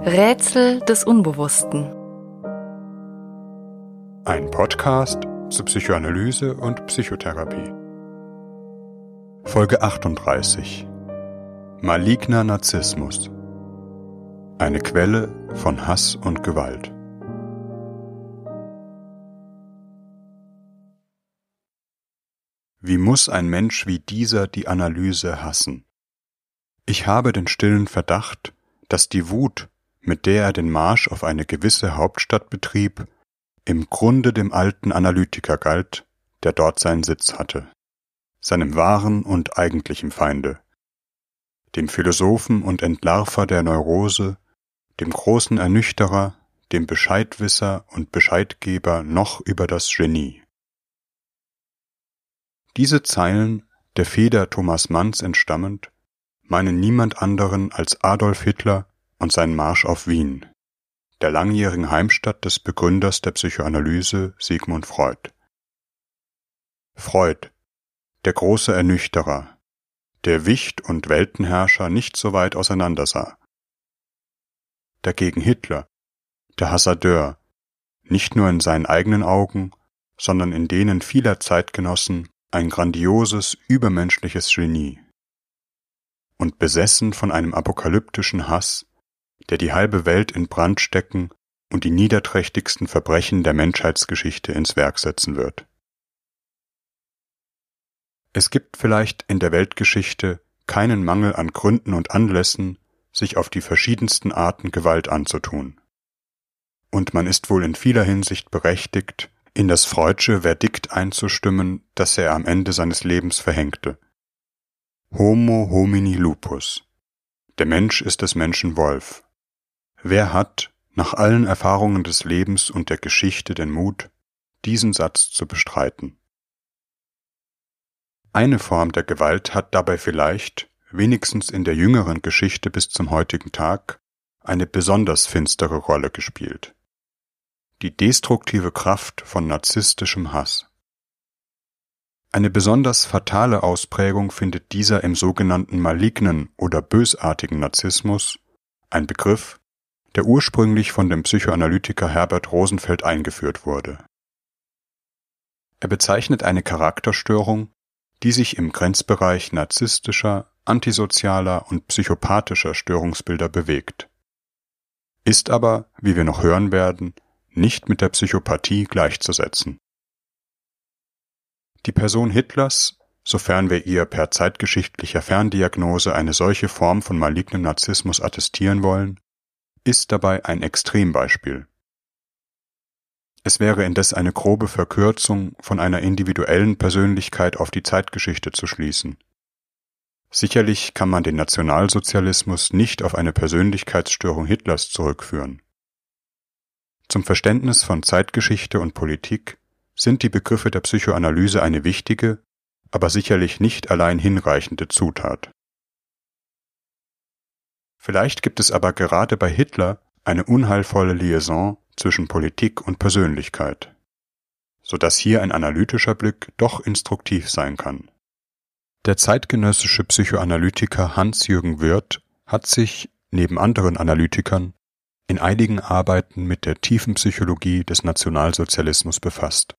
Rätsel des Unbewussten. Ein Podcast zu Psychoanalyse und Psychotherapie. Folge 38. Maligner Narzissmus. Eine Quelle von Hass und Gewalt. Wie muss ein Mensch wie dieser die Analyse hassen? Ich habe den stillen Verdacht, dass die Wut, mit der er den Marsch auf eine gewisse Hauptstadt betrieb, im Grunde dem alten Analytiker galt, der dort seinen Sitz hatte, seinem wahren und eigentlichen Feinde, dem Philosophen und Entlarver der Neurose, dem großen Ernüchterer, dem Bescheidwisser und Bescheidgeber noch über das Genie. Diese Zeilen, der Feder Thomas Manns entstammend, meinen niemand anderen als Adolf Hitler und seinen Marsch auf Wien, der langjährigen Heimstatt des Begründers der Psychoanalyse Sigmund Freud. Freud, der große Ernüchterer, der Wicht und Weltenherrscher nicht so weit auseinander sah. Dagegen Hitler, der Hasardeur, nicht nur in seinen eigenen Augen, sondern in denen vieler Zeitgenossen ein grandioses, übermenschliches Genie und besessen von einem apokalyptischen Hass, der die halbe Welt in Brand stecken und die niederträchtigsten Verbrechen der Menschheitsgeschichte ins Werk setzen wird. Es gibt vielleicht in der Weltgeschichte keinen Mangel an Gründen und Anlässen, sich auf die verschiedensten Arten Gewalt anzutun. Und man ist wohl in vieler Hinsicht berechtigt, in das Freudsche Verdikt einzustimmen, das er am Ende seines Lebens verhängte. Homo homini lupus. Der Mensch ist des Menschen Wolf. Wer hat, nach allen Erfahrungen des Lebens und der Geschichte, den Mut, diesen Satz zu bestreiten? Eine Form der Gewalt hat dabei vielleicht, wenigstens in der jüngeren Geschichte bis zum heutigen Tag, eine besonders finstere Rolle gespielt. Die destruktive Kraft von narzisstischem Hass. Eine besonders fatale Ausprägung findet dieser im sogenannten malignen oder bösartigen Narzissmus, ein Begriff, der ursprünglich von dem Psychoanalytiker Herbert Rosenfeld eingeführt wurde. Er bezeichnet eine Charakterstörung, die sich im Grenzbereich narzisstischer, antisozialer und psychopathischer Störungsbilder bewegt, ist aber, wie wir noch hören werden, nicht mit der Psychopathie gleichzusetzen. Die Person Hitlers, sofern wir ihr per zeitgeschichtlicher Ferndiagnose eine solche Form von malignem Narzissmus attestieren wollen, ist dabei ein Extrembeispiel. Es wäre indes eine grobe Verkürzung von einer individuellen Persönlichkeit auf die Zeitgeschichte zu schließen. Sicherlich kann man den Nationalsozialismus nicht auf eine Persönlichkeitsstörung Hitlers zurückführen. Zum Verständnis von Zeitgeschichte und Politik sind die Begriffe der Psychoanalyse eine wichtige, aber sicherlich nicht allein hinreichende Zutat. Vielleicht gibt es aber gerade bei Hitler eine unheilvolle Liaison zwischen Politik und Persönlichkeit, so dass hier ein analytischer Blick doch instruktiv sein kann. Der zeitgenössische Psychoanalytiker Hans-Jürgen Wirth hat sich, neben anderen Analytikern, in einigen Arbeiten mit der tiefen Psychologie des Nationalsozialismus befasst.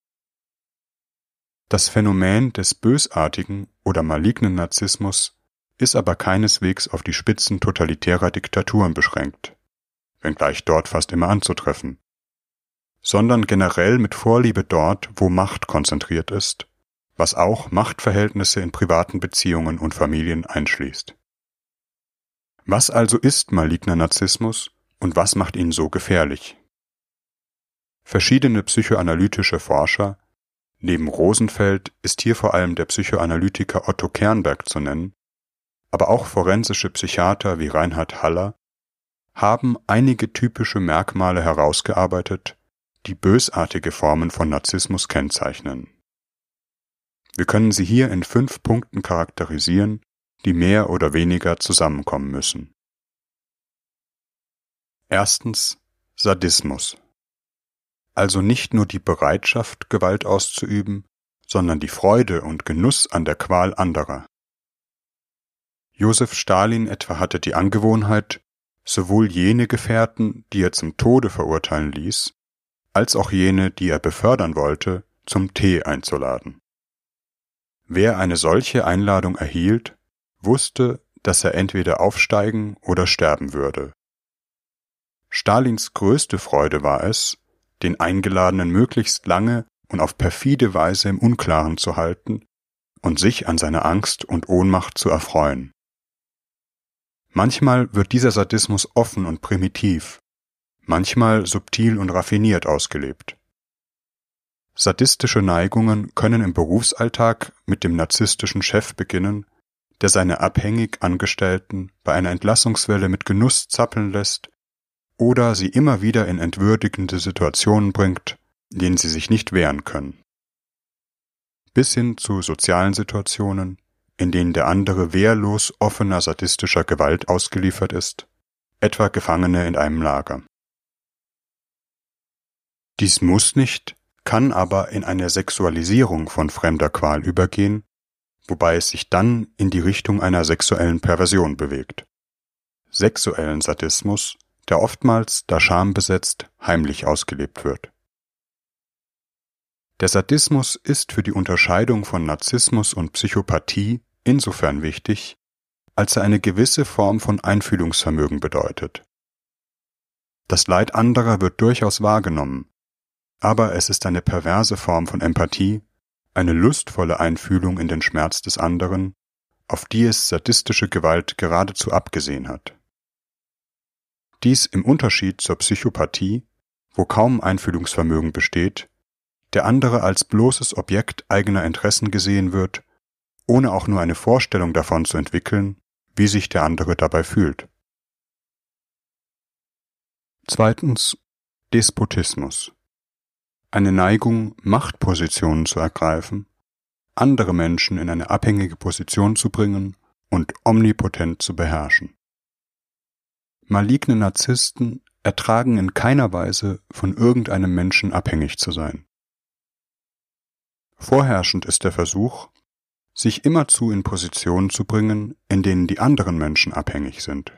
Das Phänomen des bösartigen oder malignen Narzissmus ist aber keineswegs auf die Spitzen totalitärer Diktaturen beschränkt, wenngleich dort fast immer anzutreffen, sondern generell mit Vorliebe dort, wo Macht konzentriert ist, was auch Machtverhältnisse in privaten Beziehungen und Familien einschließt. Was also ist maligner Narzissmus und was macht ihn so gefährlich? Verschiedene psychoanalytische Forscher Neben Rosenfeld ist hier vor allem der Psychoanalytiker Otto Kernberg zu nennen, aber auch forensische Psychiater wie Reinhard Haller haben einige typische Merkmale herausgearbeitet, die bösartige Formen von Narzissmus kennzeichnen. Wir können sie hier in fünf Punkten charakterisieren, die mehr oder weniger zusammenkommen müssen. Erstens Sadismus also nicht nur die Bereitschaft, Gewalt auszuüben, sondern die Freude und Genuss an der Qual anderer. Josef Stalin etwa hatte die Angewohnheit, sowohl jene Gefährten, die er zum Tode verurteilen ließ, als auch jene, die er befördern wollte, zum Tee einzuladen. Wer eine solche Einladung erhielt, wusste, dass er entweder aufsteigen oder sterben würde. Stalins größte Freude war es, den Eingeladenen möglichst lange und auf perfide Weise im Unklaren zu halten und sich an seiner Angst und Ohnmacht zu erfreuen. Manchmal wird dieser Sadismus offen und primitiv, manchmal subtil und raffiniert ausgelebt. Sadistische Neigungen können im Berufsalltag mit dem narzisstischen Chef beginnen, der seine abhängig Angestellten bei einer Entlassungswelle mit Genuss zappeln lässt oder sie immer wieder in entwürdigende Situationen bringt, denen sie sich nicht wehren können. Bis hin zu sozialen Situationen, in denen der andere wehrlos offener sadistischer Gewalt ausgeliefert ist, etwa Gefangene in einem Lager. Dies muss nicht, kann aber in eine Sexualisierung von fremder Qual übergehen, wobei es sich dann in die Richtung einer sexuellen Perversion bewegt. Sexuellen Sadismus, der oftmals, da schambesetzt, heimlich ausgelebt wird. Der Sadismus ist für die Unterscheidung von Narzissmus und Psychopathie insofern wichtig, als er eine gewisse Form von Einfühlungsvermögen bedeutet. Das Leid anderer wird durchaus wahrgenommen, aber es ist eine perverse Form von Empathie, eine lustvolle Einfühlung in den Schmerz des anderen, auf die es sadistische Gewalt geradezu abgesehen hat. Dies im Unterschied zur Psychopathie, wo kaum Einfühlungsvermögen besteht der andere als bloßes Objekt eigener Interessen gesehen wird, ohne auch nur eine Vorstellung davon zu entwickeln, wie sich der andere dabei fühlt. Zweitens Despotismus. Eine Neigung, Machtpositionen zu ergreifen, andere Menschen in eine abhängige Position zu bringen und omnipotent zu beherrschen. Maligne Narzissten ertragen in keiner Weise von irgendeinem Menschen abhängig zu sein. Vorherrschend ist der Versuch, sich immerzu in Positionen zu bringen, in denen die anderen Menschen abhängig sind.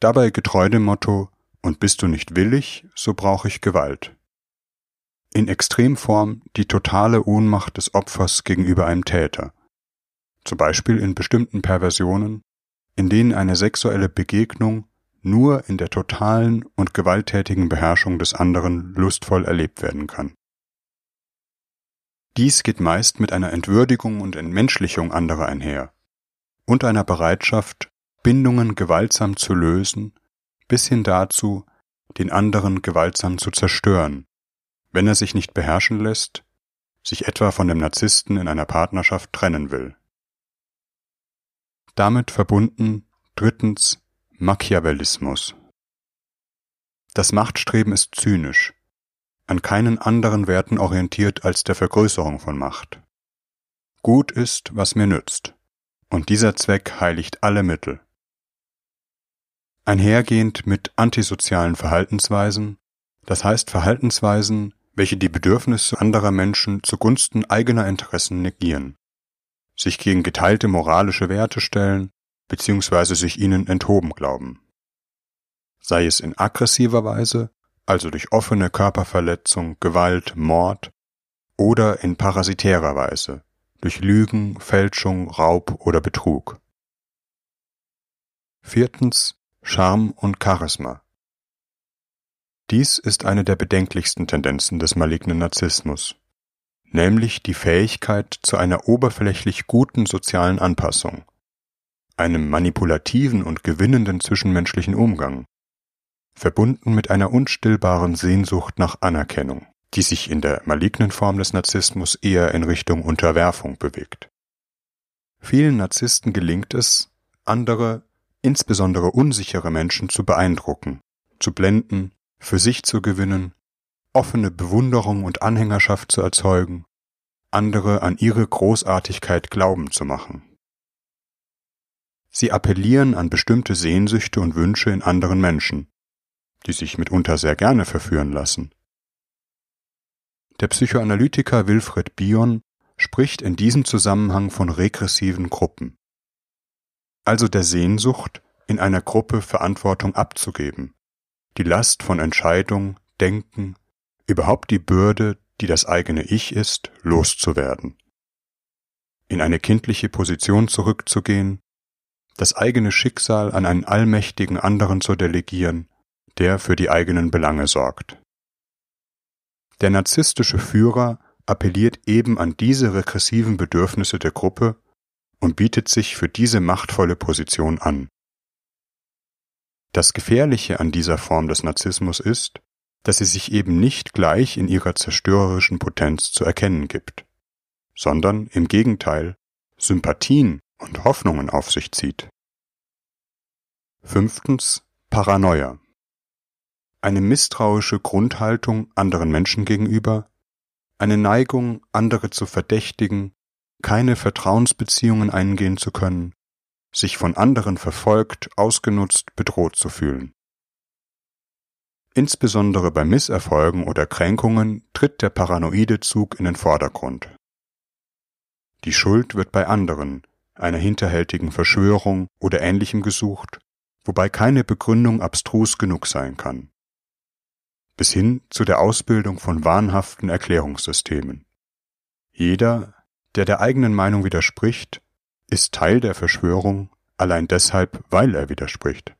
Dabei getreu dem Motto, und bist du nicht willig, so brauche ich Gewalt. In Extremform die totale Ohnmacht des Opfers gegenüber einem Täter. Zum Beispiel in bestimmten Perversionen, in denen eine sexuelle Begegnung nur in der totalen und gewalttätigen Beherrschung des anderen lustvoll erlebt werden kann. Dies geht meist mit einer Entwürdigung und Entmenschlichung anderer einher und einer Bereitschaft, Bindungen gewaltsam zu lösen, bis hin dazu, den anderen gewaltsam zu zerstören, wenn er sich nicht beherrschen lässt, sich etwa von dem Narzissten in einer Partnerschaft trennen will. Damit verbunden drittens Machiavellismus. Das Machtstreben ist zynisch, an keinen anderen Werten orientiert als der Vergrößerung von Macht. Gut ist, was mir nützt, und dieser Zweck heiligt alle Mittel. Einhergehend mit antisozialen Verhaltensweisen, das heißt Verhaltensweisen, welche die Bedürfnisse anderer Menschen zugunsten eigener Interessen negieren, sich gegen geteilte moralische Werte stellen bzw. sich ihnen enthoben glauben. Sei es in aggressiver Weise also durch offene Körperverletzung, Gewalt, Mord oder in parasitärer Weise, durch Lügen, Fälschung, Raub oder Betrug. Viertens Charme und Charisma. Dies ist eine der bedenklichsten Tendenzen des malignen Narzissmus, nämlich die Fähigkeit zu einer oberflächlich guten sozialen Anpassung, einem manipulativen und gewinnenden zwischenmenschlichen Umgang, verbunden mit einer unstillbaren Sehnsucht nach Anerkennung, die sich in der malignen Form des Narzissmus eher in Richtung Unterwerfung bewegt. Vielen Narzissten gelingt es, andere, insbesondere unsichere Menschen zu beeindrucken, zu blenden, für sich zu gewinnen, offene Bewunderung und Anhängerschaft zu erzeugen, andere an ihre Großartigkeit glauben zu machen. Sie appellieren an bestimmte Sehnsüchte und Wünsche in anderen Menschen, die sich mitunter sehr gerne verführen lassen. Der Psychoanalytiker Wilfred Bion spricht in diesem Zusammenhang von regressiven Gruppen, also der Sehnsucht, in einer Gruppe Verantwortung abzugeben, die Last von Entscheidung, Denken, überhaupt die Bürde, die das eigene Ich ist, loszuwerden. In eine kindliche Position zurückzugehen, das eigene Schicksal an einen allmächtigen anderen zu delegieren, der für die eigenen Belange sorgt. Der narzisstische Führer appelliert eben an diese regressiven Bedürfnisse der Gruppe und bietet sich für diese machtvolle Position an. Das Gefährliche an dieser Form des Narzissmus ist, dass sie sich eben nicht gleich in ihrer zerstörerischen Potenz zu erkennen gibt, sondern im Gegenteil Sympathien und Hoffnungen auf sich zieht. Fünftens Paranoia. Eine misstrauische Grundhaltung anderen Menschen gegenüber, eine Neigung, andere zu verdächtigen, keine Vertrauensbeziehungen eingehen zu können, sich von anderen verfolgt, ausgenutzt, bedroht zu fühlen. Insbesondere bei Misserfolgen oder Kränkungen tritt der paranoide Zug in den Vordergrund. Die Schuld wird bei anderen, einer hinterhältigen Verschwörung oder ähnlichem gesucht, wobei keine Begründung abstrus genug sein kann. Bis hin zu der Ausbildung von wahnhaften Erklärungssystemen. Jeder, der der eigenen Meinung widerspricht, ist Teil der Verschwörung allein deshalb, weil er widerspricht.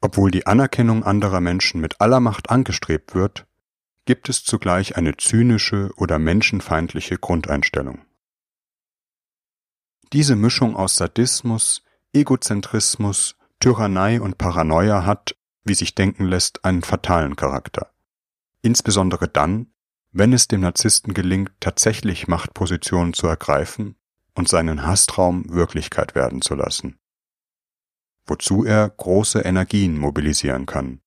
Obwohl die Anerkennung anderer Menschen mit aller Macht angestrebt wird, gibt es zugleich eine zynische oder menschenfeindliche Grundeinstellung. Diese Mischung aus Sadismus, Egozentrismus, Tyrannei und Paranoia hat, wie sich denken lässt, einen fatalen Charakter. Insbesondere dann, wenn es dem Narzissten gelingt, tatsächlich Machtpositionen zu ergreifen und seinen Hasstraum Wirklichkeit werden zu lassen wozu er große Energien mobilisieren kann.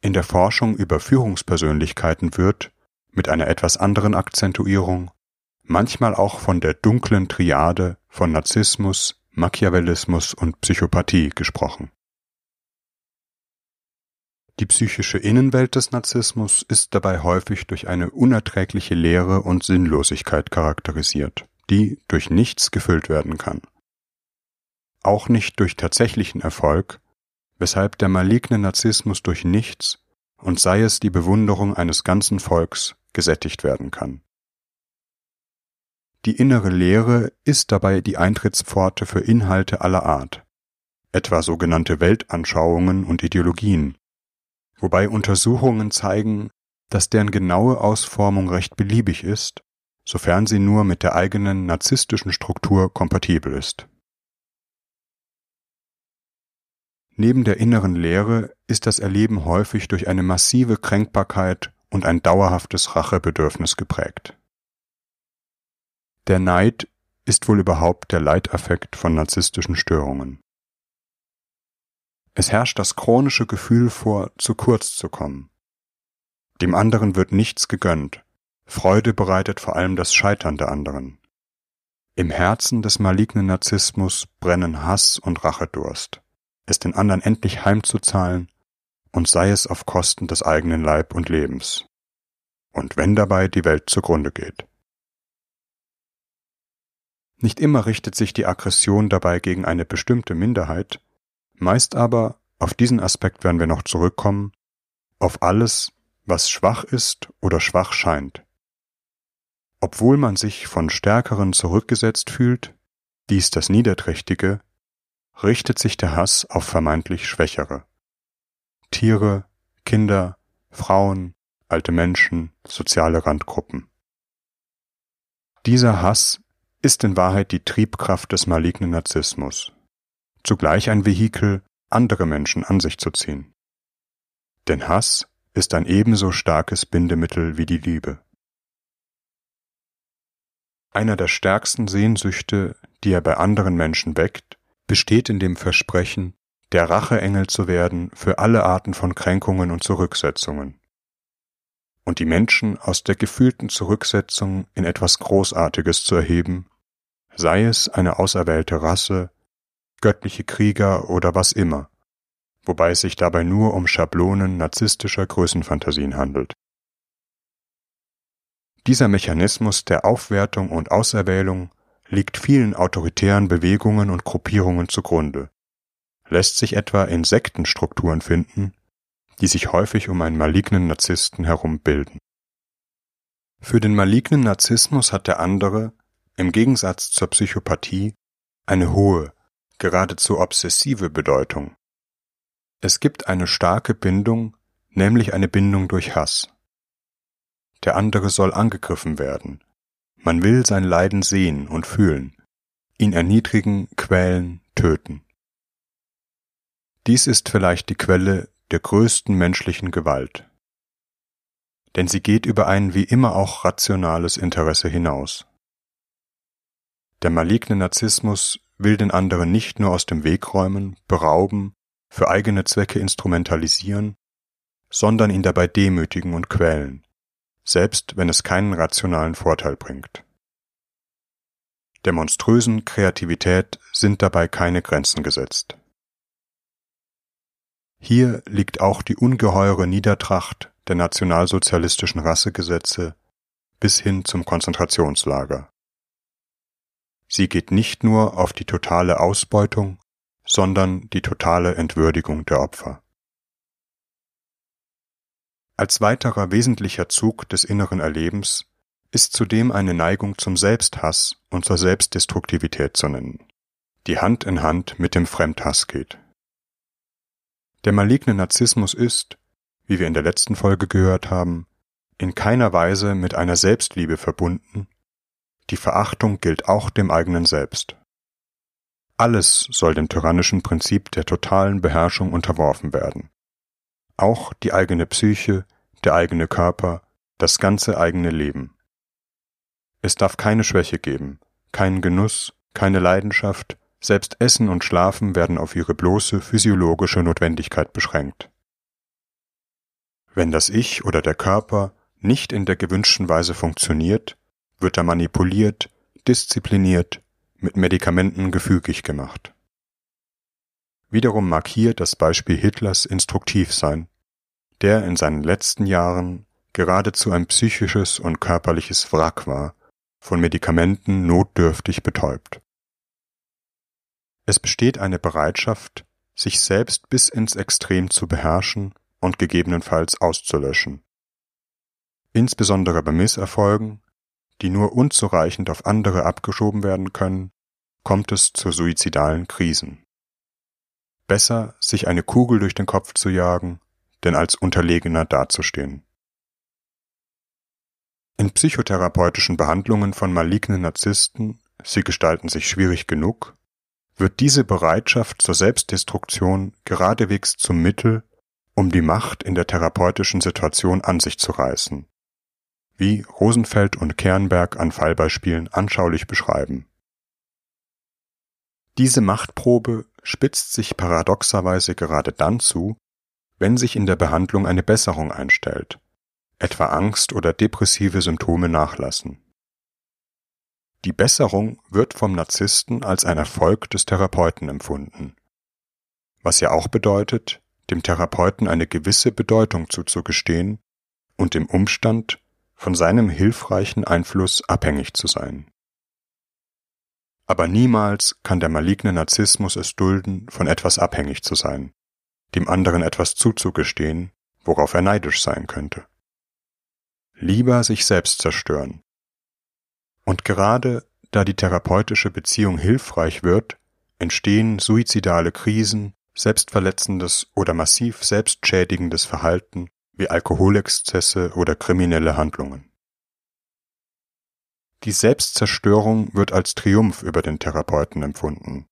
In der Forschung über Führungspersönlichkeiten wird, mit einer etwas anderen Akzentuierung, manchmal auch von der dunklen Triade von Narzissmus, Machiavellismus und Psychopathie gesprochen. Die psychische Innenwelt des Narzissmus ist dabei häufig durch eine unerträgliche Leere und Sinnlosigkeit charakterisiert, die durch nichts gefüllt werden kann auch nicht durch tatsächlichen Erfolg, weshalb der maligne Narzissmus durch nichts und sei es die Bewunderung eines ganzen Volks gesättigt werden kann. Die innere Lehre ist dabei die Eintrittspforte für Inhalte aller Art, etwa sogenannte Weltanschauungen und Ideologien, wobei Untersuchungen zeigen, dass deren genaue Ausformung recht beliebig ist, sofern sie nur mit der eigenen narzisstischen Struktur kompatibel ist. Neben der inneren Leere ist das Erleben häufig durch eine massive Kränkbarkeit und ein dauerhaftes Rachebedürfnis geprägt. Der Neid ist wohl überhaupt der Leitaffekt von narzisstischen Störungen. Es herrscht das chronische Gefühl vor, zu kurz zu kommen. Dem anderen wird nichts gegönnt, Freude bereitet vor allem das Scheitern der anderen. Im Herzen des malignen Narzissmus brennen Hass und Rachedurst es den anderen endlich heimzuzahlen, und sei es auf Kosten des eigenen Leib und Lebens. Und wenn dabei die Welt zugrunde geht. Nicht immer richtet sich die Aggression dabei gegen eine bestimmte Minderheit, meist aber, auf diesen Aspekt werden wir noch zurückkommen, auf alles, was schwach ist oder schwach scheint. Obwohl man sich von Stärkeren zurückgesetzt fühlt, dies das Niederträchtige, richtet sich der Hass auf vermeintlich Schwächere. Tiere, Kinder, Frauen, alte Menschen, soziale Randgruppen. Dieser Hass ist in Wahrheit die Triebkraft des malignen Narzissmus, zugleich ein Vehikel, andere Menschen an sich zu ziehen. Denn Hass ist ein ebenso starkes Bindemittel wie die Liebe. Einer der stärksten Sehnsüchte, die er bei anderen Menschen weckt, besteht in dem Versprechen, der Racheengel zu werden für alle Arten von Kränkungen und Zurücksetzungen. Und die Menschen aus der gefühlten Zurücksetzung in etwas Großartiges zu erheben, sei es eine auserwählte Rasse, göttliche Krieger oder was immer, wobei es sich dabei nur um Schablonen narzisstischer Größenfantasien handelt. Dieser Mechanismus der Aufwertung und Auserwählung liegt vielen autoritären Bewegungen und Gruppierungen zugrunde, lässt sich etwa in Sektenstrukturen finden, die sich häufig um einen malignen Narzissten herum bilden. Für den malignen Narzissmus hat der andere, im Gegensatz zur Psychopathie, eine hohe, geradezu obsessive Bedeutung. Es gibt eine starke Bindung, nämlich eine Bindung durch Hass. Der andere soll angegriffen werden. Man will sein Leiden sehen und fühlen, ihn erniedrigen, quälen, töten. Dies ist vielleicht die Quelle der größten menschlichen Gewalt. Denn sie geht über ein wie immer auch rationales Interesse hinaus. Der maligne Narzissmus will den anderen nicht nur aus dem Weg räumen, berauben, für eigene Zwecke instrumentalisieren, sondern ihn dabei demütigen und quälen, selbst wenn es keinen rationalen Vorteil bringt. Der monströsen Kreativität sind dabei keine Grenzen gesetzt. Hier liegt auch die ungeheure Niedertracht der nationalsozialistischen Rassegesetze bis hin zum Konzentrationslager. Sie geht nicht nur auf die totale Ausbeutung, sondern die totale Entwürdigung der Opfer. Als weiterer wesentlicher Zug des inneren Erlebens ist zudem eine Neigung zum Selbsthass und zur Selbstdestruktivität zu nennen, die Hand in Hand mit dem Fremdhass geht. Der maligne Narzissmus ist, wie wir in der letzten Folge gehört haben, in keiner Weise mit einer Selbstliebe verbunden, die Verachtung gilt auch dem eigenen Selbst. Alles soll dem tyrannischen Prinzip der totalen Beherrschung unterworfen werden. Auch die eigene Psyche, der eigene Körper, das ganze eigene Leben. Es darf keine Schwäche geben, keinen Genuss, keine Leidenschaft, selbst Essen und Schlafen werden auf ihre bloße physiologische Notwendigkeit beschränkt. Wenn das Ich oder der Körper nicht in der gewünschten Weise funktioniert, wird er manipuliert, diszipliniert, mit Medikamenten gefügig gemacht. Wiederum mag hier das Beispiel Hitlers instruktiv sein, der in seinen letzten Jahren geradezu ein psychisches und körperliches Wrack war, von Medikamenten notdürftig betäubt. Es besteht eine Bereitschaft, sich selbst bis ins Extrem zu beherrschen und gegebenenfalls auszulöschen. Insbesondere bei Misserfolgen die nur unzureichend auf andere abgeschoben werden können, kommt es zu suizidalen Krisen. Besser, sich eine Kugel durch den Kopf zu jagen, denn als Unterlegener dazustehen. In psychotherapeutischen Behandlungen von malignen Narzissten, sie gestalten sich schwierig genug, wird diese Bereitschaft zur Selbstdestruktion geradewegs zum Mittel, um die Macht in der therapeutischen Situation an sich zu reißen wie Rosenfeld und Kernberg an Fallbeispielen anschaulich beschreiben. Diese Machtprobe spitzt sich paradoxerweise gerade dann zu, wenn sich in der Behandlung eine Besserung einstellt, etwa Angst oder depressive Symptome nachlassen. Die Besserung wird vom Narzissten als ein Erfolg des Therapeuten empfunden, was ja auch bedeutet, dem Therapeuten eine gewisse Bedeutung zuzugestehen und dem Umstand, von seinem hilfreichen Einfluss abhängig zu sein. Aber niemals kann der maligne Narzissmus es dulden, von etwas abhängig zu sein, dem anderen etwas zuzugestehen, worauf er neidisch sein könnte. Lieber sich selbst zerstören. Und gerade da die therapeutische Beziehung hilfreich wird, entstehen suizidale Krisen, selbstverletzendes oder massiv selbstschädigendes Verhalten wie Alkoholexzesse oder kriminelle Handlungen. Die Selbstzerstörung wird als Triumph über den Therapeuten empfunden.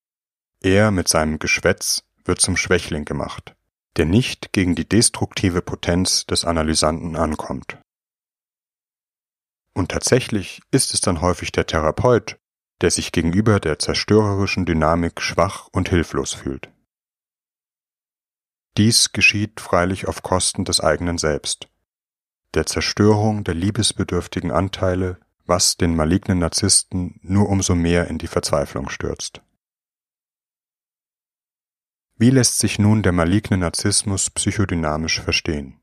Er mit seinem Geschwätz wird zum Schwächling gemacht, der nicht gegen die destruktive Potenz des Analysanten ankommt. Und tatsächlich ist es dann häufig der Therapeut, der sich gegenüber der zerstörerischen Dynamik schwach und hilflos fühlt. Dies geschieht freilich auf Kosten des eigenen Selbst, der Zerstörung der liebesbedürftigen Anteile, was den malignen Narzissten nur umso mehr in die Verzweiflung stürzt. Wie lässt sich nun der maligne Narzissmus psychodynamisch verstehen?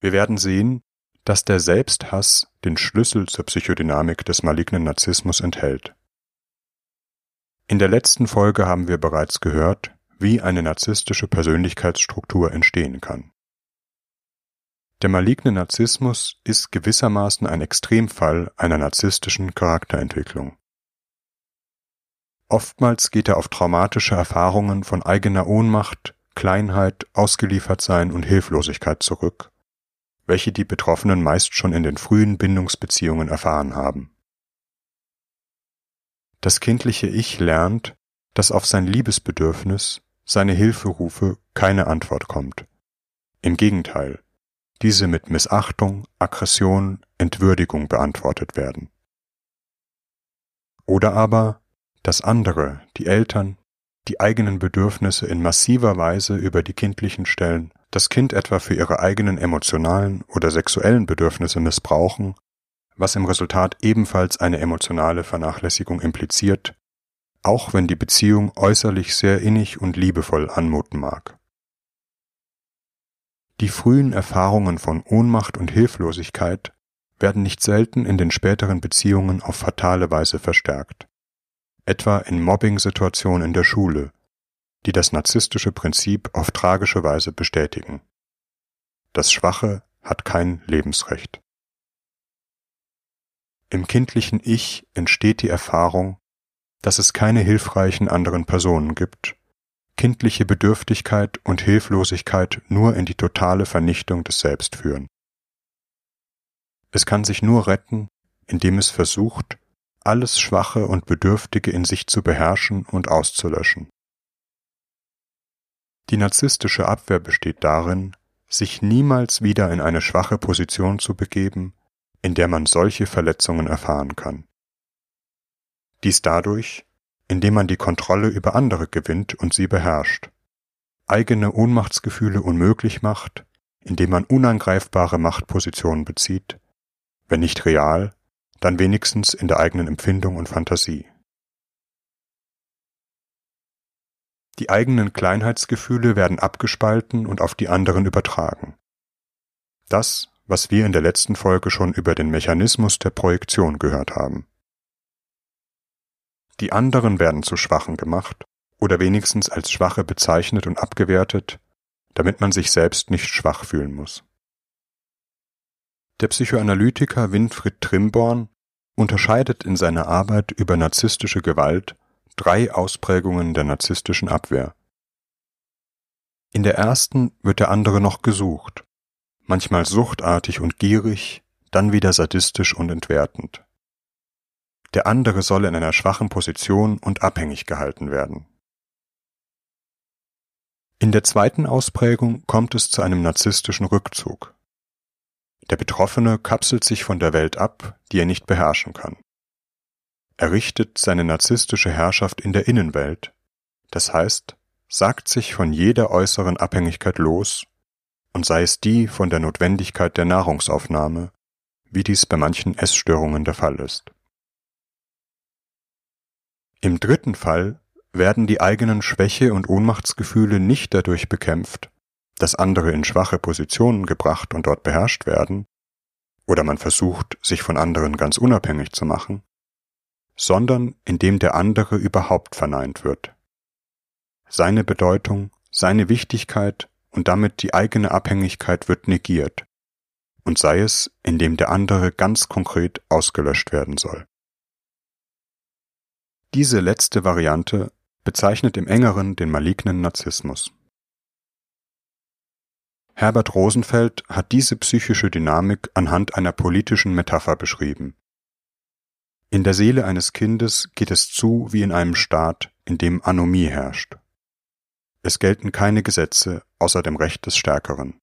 Wir werden sehen, dass der Selbsthass den Schlüssel zur Psychodynamik des malignen Narzissmus enthält. In der letzten Folge haben wir bereits gehört, wie eine narzisstische Persönlichkeitsstruktur entstehen kann. Der maligne Narzissmus ist gewissermaßen ein Extremfall einer narzisstischen Charakterentwicklung. Oftmals geht er auf traumatische Erfahrungen von eigener Ohnmacht, Kleinheit, Ausgeliefertsein und Hilflosigkeit zurück, welche die Betroffenen meist schon in den frühen Bindungsbeziehungen erfahren haben. Das kindliche Ich lernt, dass auf sein Liebesbedürfnis, seine Hilferufe keine Antwort kommt. Im Gegenteil, diese mit Missachtung, Aggression, Entwürdigung beantwortet werden. Oder aber, dass andere, die Eltern, die eigenen Bedürfnisse in massiver Weise über die kindlichen stellen, das Kind etwa für ihre eigenen emotionalen oder sexuellen Bedürfnisse missbrauchen, was im Resultat ebenfalls eine emotionale Vernachlässigung impliziert, auch wenn die Beziehung äußerlich sehr innig und liebevoll anmuten mag. Die frühen Erfahrungen von Ohnmacht und Hilflosigkeit werden nicht selten in den späteren Beziehungen auf fatale Weise verstärkt etwa in Mobbing-Situationen in der Schule, die das narzisstische Prinzip auf tragische Weise bestätigen. Das Schwache hat kein Lebensrecht. Im kindlichen Ich entsteht die Erfahrung, dass es keine hilfreichen anderen Personen gibt, kindliche Bedürftigkeit und Hilflosigkeit nur in die totale Vernichtung des Selbst führen. Es kann sich nur retten, indem es versucht, alles Schwache und Bedürftige in sich zu beherrschen und auszulöschen. Die narzisstische Abwehr besteht darin, sich niemals wieder in eine schwache Position zu begeben, in der man solche Verletzungen erfahren kann. Dies dadurch, indem man die Kontrolle über andere gewinnt und sie beherrscht, eigene Ohnmachtsgefühle unmöglich macht, indem man unangreifbare Machtpositionen bezieht, wenn nicht real, dann wenigstens in der eigenen Empfindung und Fantasie. Die eigenen Kleinheitsgefühle werden abgespalten und auf die anderen übertragen. Das, was wir in der letzten Folge schon über den Mechanismus der Projektion gehört haben. Die anderen werden zu Schwachen gemacht oder wenigstens als Schwache bezeichnet und abgewertet, damit man sich selbst nicht schwach fühlen muss. Der Psychoanalytiker Winfried Trimborn unterscheidet in seiner Arbeit über narzisstische Gewalt drei Ausprägungen der narzisstischen Abwehr. In der ersten wird der andere noch gesucht, manchmal suchtartig und gierig, dann wieder sadistisch und entwertend. Der andere soll in einer schwachen Position und abhängig gehalten werden. In der zweiten Ausprägung kommt es zu einem narzisstischen Rückzug. Der Betroffene kapselt sich von der Welt ab, die er nicht beherrschen kann. Er richtet seine narzisstische Herrschaft in der Innenwelt, das heißt, sagt sich von jeder äußeren Abhängigkeit los, und sei es die von der Notwendigkeit der Nahrungsaufnahme, wie dies bei manchen Essstörungen der Fall ist. Im dritten Fall werden die eigenen Schwäche und Ohnmachtsgefühle nicht dadurch bekämpft, dass andere in schwache Positionen gebracht und dort beherrscht werden, oder man versucht, sich von anderen ganz unabhängig zu machen, sondern indem der andere überhaupt verneint wird. Seine Bedeutung, seine Wichtigkeit und damit die eigene Abhängigkeit wird negiert, und sei es, indem der andere ganz konkret ausgelöscht werden soll. Diese letzte Variante bezeichnet im engeren den malignen Narzissmus. Herbert Rosenfeld hat diese psychische Dynamik anhand einer politischen Metapher beschrieben. In der Seele eines Kindes geht es zu wie in einem Staat, in dem Anomie herrscht. Es gelten keine Gesetze außer dem Recht des Stärkeren.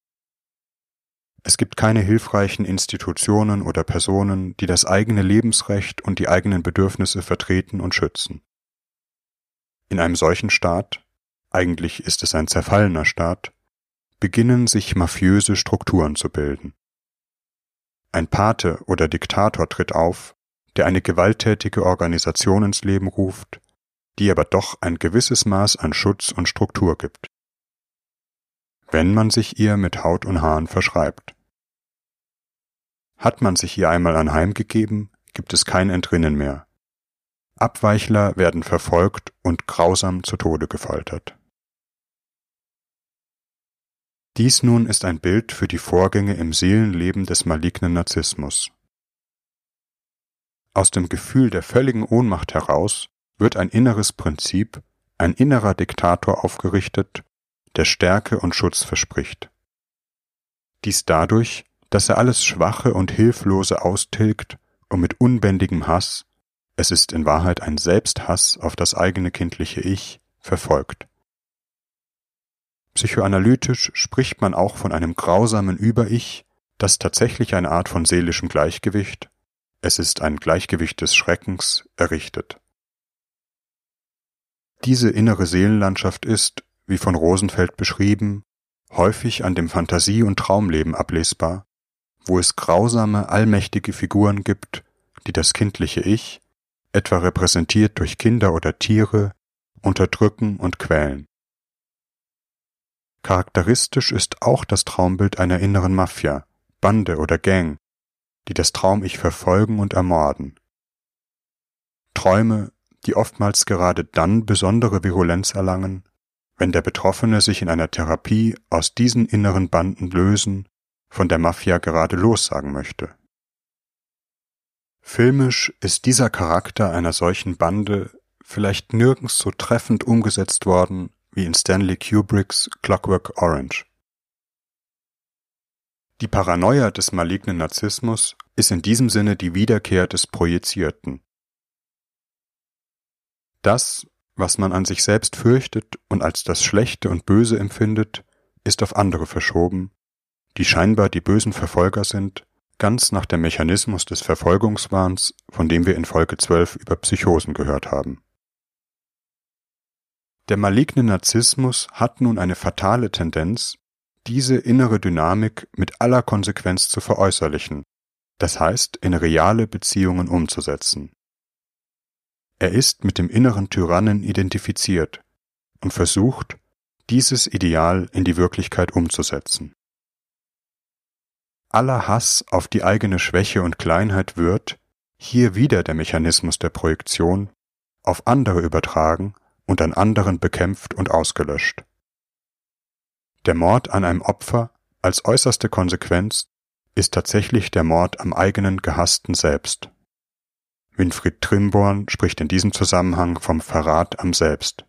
Es gibt keine hilfreichen Institutionen oder Personen, die das eigene Lebensrecht und die eigenen Bedürfnisse vertreten und schützen. In einem solchen Staat, eigentlich ist es ein zerfallener Staat, beginnen sich mafiöse Strukturen zu bilden. Ein Pate oder Diktator tritt auf, der eine gewalttätige Organisation ins Leben ruft, die aber doch ein gewisses Maß an Schutz und Struktur gibt. Wenn man sich ihr mit Haut und Haaren verschreibt. Hat man sich ihr einmal anheimgegeben, gibt es kein Entrinnen mehr. Abweichler werden verfolgt und grausam zu Tode gefoltert. Dies nun ist ein Bild für die Vorgänge im Seelenleben des malignen Narzissmus. Aus dem Gefühl der völligen Ohnmacht heraus wird ein inneres Prinzip, ein innerer Diktator aufgerichtet, der Stärke und Schutz verspricht. Dies dadurch, dass er alles Schwache und Hilflose austilgt und mit unbändigem Hass, es ist in Wahrheit ein Selbsthass auf das eigene kindliche Ich, verfolgt. Psychoanalytisch spricht man auch von einem grausamen Über-Ich, das tatsächlich eine Art von seelischem Gleichgewicht, es ist ein Gleichgewicht des Schreckens, errichtet. Diese innere Seelenlandschaft ist, wie von Rosenfeld beschrieben, häufig an dem Fantasie- und Traumleben ablesbar, wo es grausame, allmächtige Figuren gibt, die das kindliche Ich, etwa repräsentiert durch Kinder oder Tiere, unterdrücken und quälen. Charakteristisch ist auch das Traumbild einer inneren Mafia, Bande oder Gang, die das Traum-Ich verfolgen und ermorden. Träume, die oftmals gerade dann besondere Virulenz erlangen, wenn der Betroffene sich in einer Therapie aus diesen inneren Banden lösen, von der Mafia gerade lossagen möchte. Filmisch ist dieser Charakter einer solchen Bande vielleicht nirgends so treffend umgesetzt worden wie in Stanley Kubricks Clockwork Orange. Die Paranoia des malignen Narzissmus ist in diesem Sinne die Wiederkehr des Projizierten. Das, was man an sich selbst fürchtet und als das Schlechte und Böse empfindet, ist auf andere verschoben, die scheinbar die bösen Verfolger sind, ganz nach dem Mechanismus des Verfolgungswahns, von dem wir in Folge 12 über Psychosen gehört haben. Der maligne Narzissmus hat nun eine fatale Tendenz, diese innere Dynamik mit aller Konsequenz zu veräußerlichen, das heißt in reale Beziehungen umzusetzen. Er ist mit dem inneren Tyrannen identifiziert und versucht, dieses Ideal in die Wirklichkeit umzusetzen. Aller Hass auf die eigene Schwäche und Kleinheit wird, hier wieder der Mechanismus der Projektion, auf andere übertragen und an anderen bekämpft und ausgelöscht. Der Mord an einem Opfer als äußerste Konsequenz ist tatsächlich der Mord am eigenen Gehassten selbst. Winfried Trimborn spricht in diesem Zusammenhang vom Verrat am Selbst.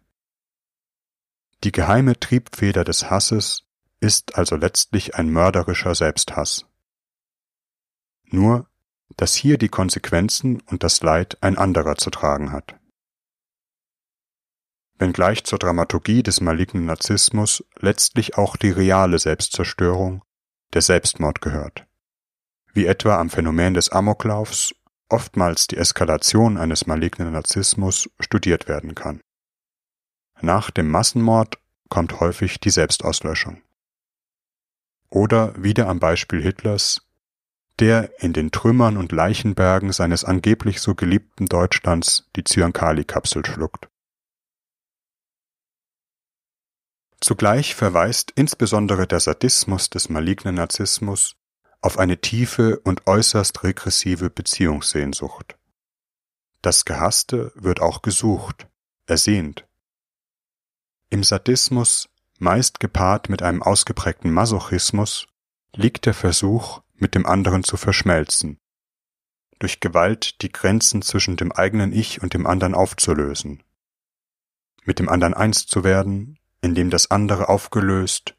Die geheime Triebfeder des Hasses ist also letztlich ein mörderischer Selbsthass. Nur, dass hier die Konsequenzen und das Leid ein anderer zu tragen hat. Wenngleich zur Dramaturgie des malignen Narzissmus letztlich auch die reale Selbstzerstörung, der Selbstmord gehört wie etwa am Phänomen des Amoklaufs oftmals die Eskalation eines malignen Narzissmus studiert werden kann. Nach dem Massenmord kommt häufig die Selbstauslöschung. Oder wieder am Beispiel Hitlers, der in den Trümmern und Leichenbergen seines angeblich so geliebten Deutschlands die Zyankali-Kapsel schluckt. Zugleich verweist insbesondere der Sadismus des malignen Narzissmus auf eine tiefe und äußerst regressive Beziehungssehnsucht. Das Gehasste wird auch gesucht, ersehnt. Im Sadismus, meist gepaart mit einem ausgeprägten Masochismus, liegt der Versuch, mit dem anderen zu verschmelzen, durch Gewalt die Grenzen zwischen dem eigenen Ich und dem anderen aufzulösen, mit dem anderen eins zu werden, indem das andere aufgelöst,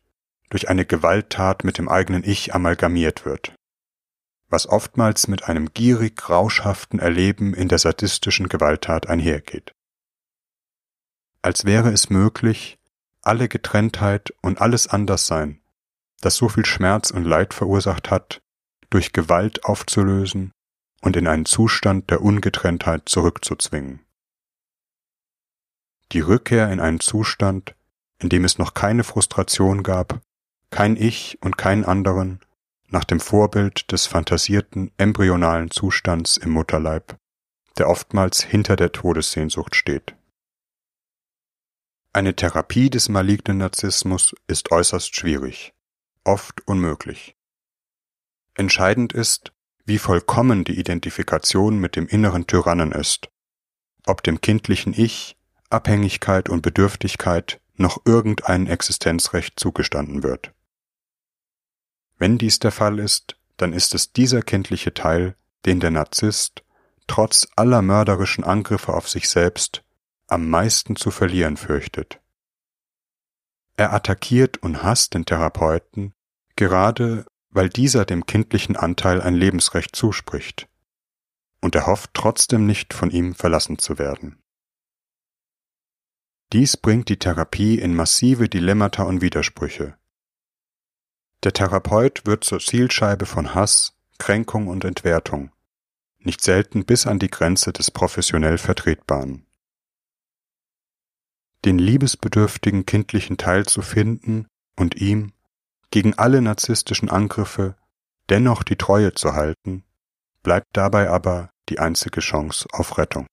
durch eine Gewalttat mit dem eigenen Ich amalgamiert wird, was oftmals mit einem gierig rauschhaften Erleben in der sadistischen Gewalttat einhergeht. Als wäre es möglich, alle Getrenntheit und alles Anderssein, das so viel Schmerz und Leid verursacht hat, durch Gewalt aufzulösen und in einen Zustand der Ungetrenntheit zurückzuzwingen. Die Rückkehr in einen Zustand, in dem es noch keine Frustration gab kein Ich und keinen anderen, nach dem Vorbild des fantasierten embryonalen Zustands im Mutterleib, der oftmals hinter der Todessehnsucht steht. Eine Therapie des malignen Narzissmus ist äußerst schwierig, oft unmöglich. Entscheidend ist, wie vollkommen die Identifikation mit dem inneren Tyrannen ist, ob dem kindlichen Ich Abhängigkeit und Bedürftigkeit noch irgendein Existenzrecht zugestanden wird. Wenn dies der Fall ist, dann ist es dieser kindliche Teil, den der Narzisst, trotz aller mörderischen Angriffe auf sich selbst, am meisten zu verlieren fürchtet. Er attackiert und hasst den Therapeuten, gerade weil dieser dem kindlichen Anteil ein Lebensrecht zuspricht, und er hofft trotzdem nicht von ihm verlassen zu werden. Dies bringt die Therapie in massive Dilemmata und Widersprüche. Der Therapeut wird zur Zielscheibe von Hass, Kränkung und Entwertung, nicht selten bis an die Grenze des professionell Vertretbaren. Den liebesbedürftigen kindlichen Teil zu finden und ihm, gegen alle narzisstischen Angriffe, dennoch die Treue zu halten, bleibt dabei aber die einzige Chance auf Rettung.